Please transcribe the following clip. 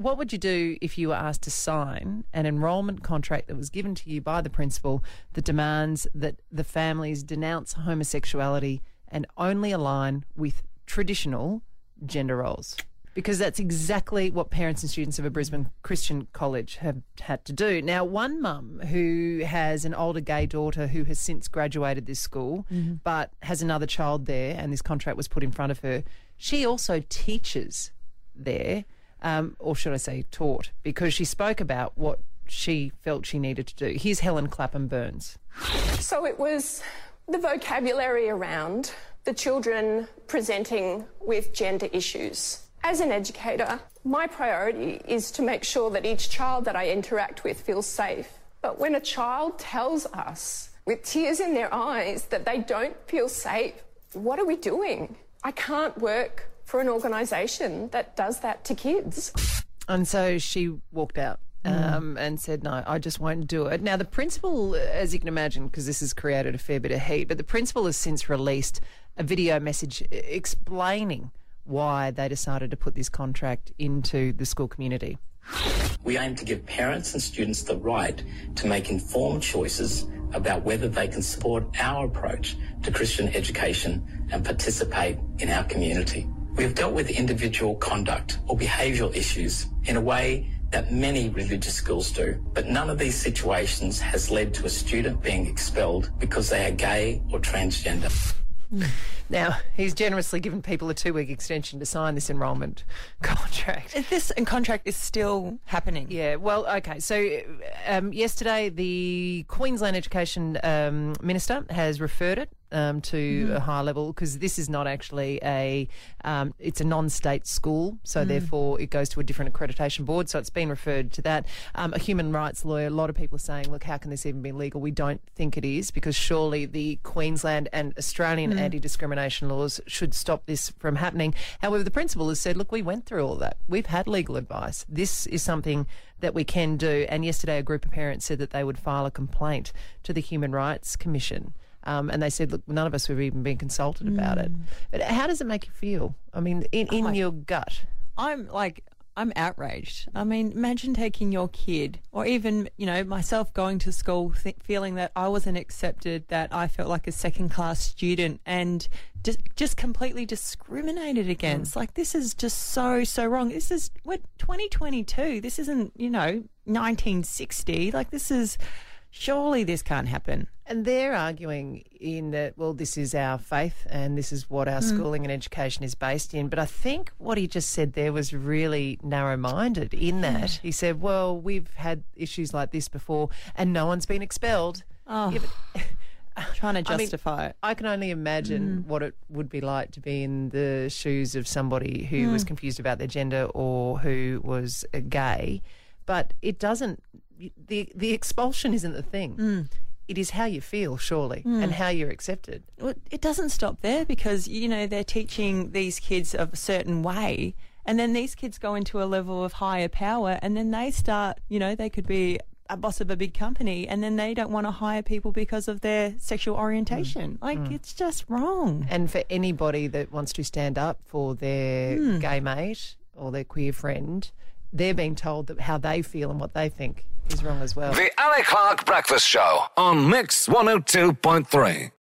what would you do if you were asked to sign an enrolment contract that was given to you by the principal that demands that the families denounce homosexuality and only align with traditional gender roles? Because that's exactly what parents and students of a Brisbane Christian college have had to do. Now, one mum who has an older gay daughter who has since graduated this school mm-hmm. but has another child there, and this contract was put in front of her, she also teaches there, um, or should I say taught, because she spoke about what she felt she needed to do. Here's Helen Clapham Burns. So it was the vocabulary around the children presenting with gender issues. As an educator, my priority is to make sure that each child that I interact with feels safe. But when a child tells us with tears in their eyes that they don't feel safe, what are we doing? I can't work for an organisation that does that to kids. And so she walked out. Um, and said, No, I just won't do it. Now, the principal, as you can imagine, because this has created a fair bit of heat, but the principal has since released a video message explaining why they decided to put this contract into the school community. We aim to give parents and students the right to make informed choices about whether they can support our approach to Christian education and participate in our community. We have dealt with individual conduct or behavioural issues in a way that many religious schools do, but none of these situations has led to a student being expelled because they are gay or transgender. Now, he's generously given people a two week extension to sign this enrolment contract. This contract is still happening. Yeah, well, okay. So, um, yesterday, the Queensland Education um, Minister has referred it um, to a higher level because this is not actually a, um, it's a non-state school, so therefore it goes to a different accreditation board. So it's been referred to that. Um, a human rights lawyer, a lot of people are saying, look, how can this even be legal? We don't think it is because surely the Queensland and Australian anti-discrimination laws should stop this from happening. However, the principal has said, look, we went through all that. We've had legal advice. This is something that we can do. And yesterday, a group of parents said that they would file a complaint to the Human Rights Commission. Um, and they said, look, none of us have even been consulted about it. But how does it make you feel? I mean, in, in your gut. I'm like, I'm outraged. I mean, imagine taking your kid, or even, you know, myself going to school th- feeling that I wasn't accepted, that I felt like a second class student and just, just completely discriminated against. Like, this is just so, so wrong. This is, what, 2022? This isn't, you know, 1960. Like, this is, surely this can't happen. And they're arguing in that, well, this is our faith and this is what our hmm. schooling and education is based in. But I think what he just said there was really narrow minded in hmm. that. He said, well, we've had issues like this before and no one's been expelled. Oh. Yeah, but- Trying to I mean, justify it. I can only imagine hmm. what it would be like to be in the shoes of somebody who was confused about their gender or who was uh, gay. But it doesn't. The the expulsion isn't the thing. Mm. It is how you feel, surely, mm. and how you're accepted. Well, it doesn't stop there because you know they're teaching these kids of a certain way, and then these kids go into a level of higher power, and then they start. You know, they could be a boss of a big company, and then they don't want to hire people because of their sexual orientation. Mm. Like it's just wrong. And for anybody that wants to stand up for their gay mate or their queer friend, they're being told that how they feel and what they think is wrong as well. The Ali Clarke Breakfast Show on Mix 102.3.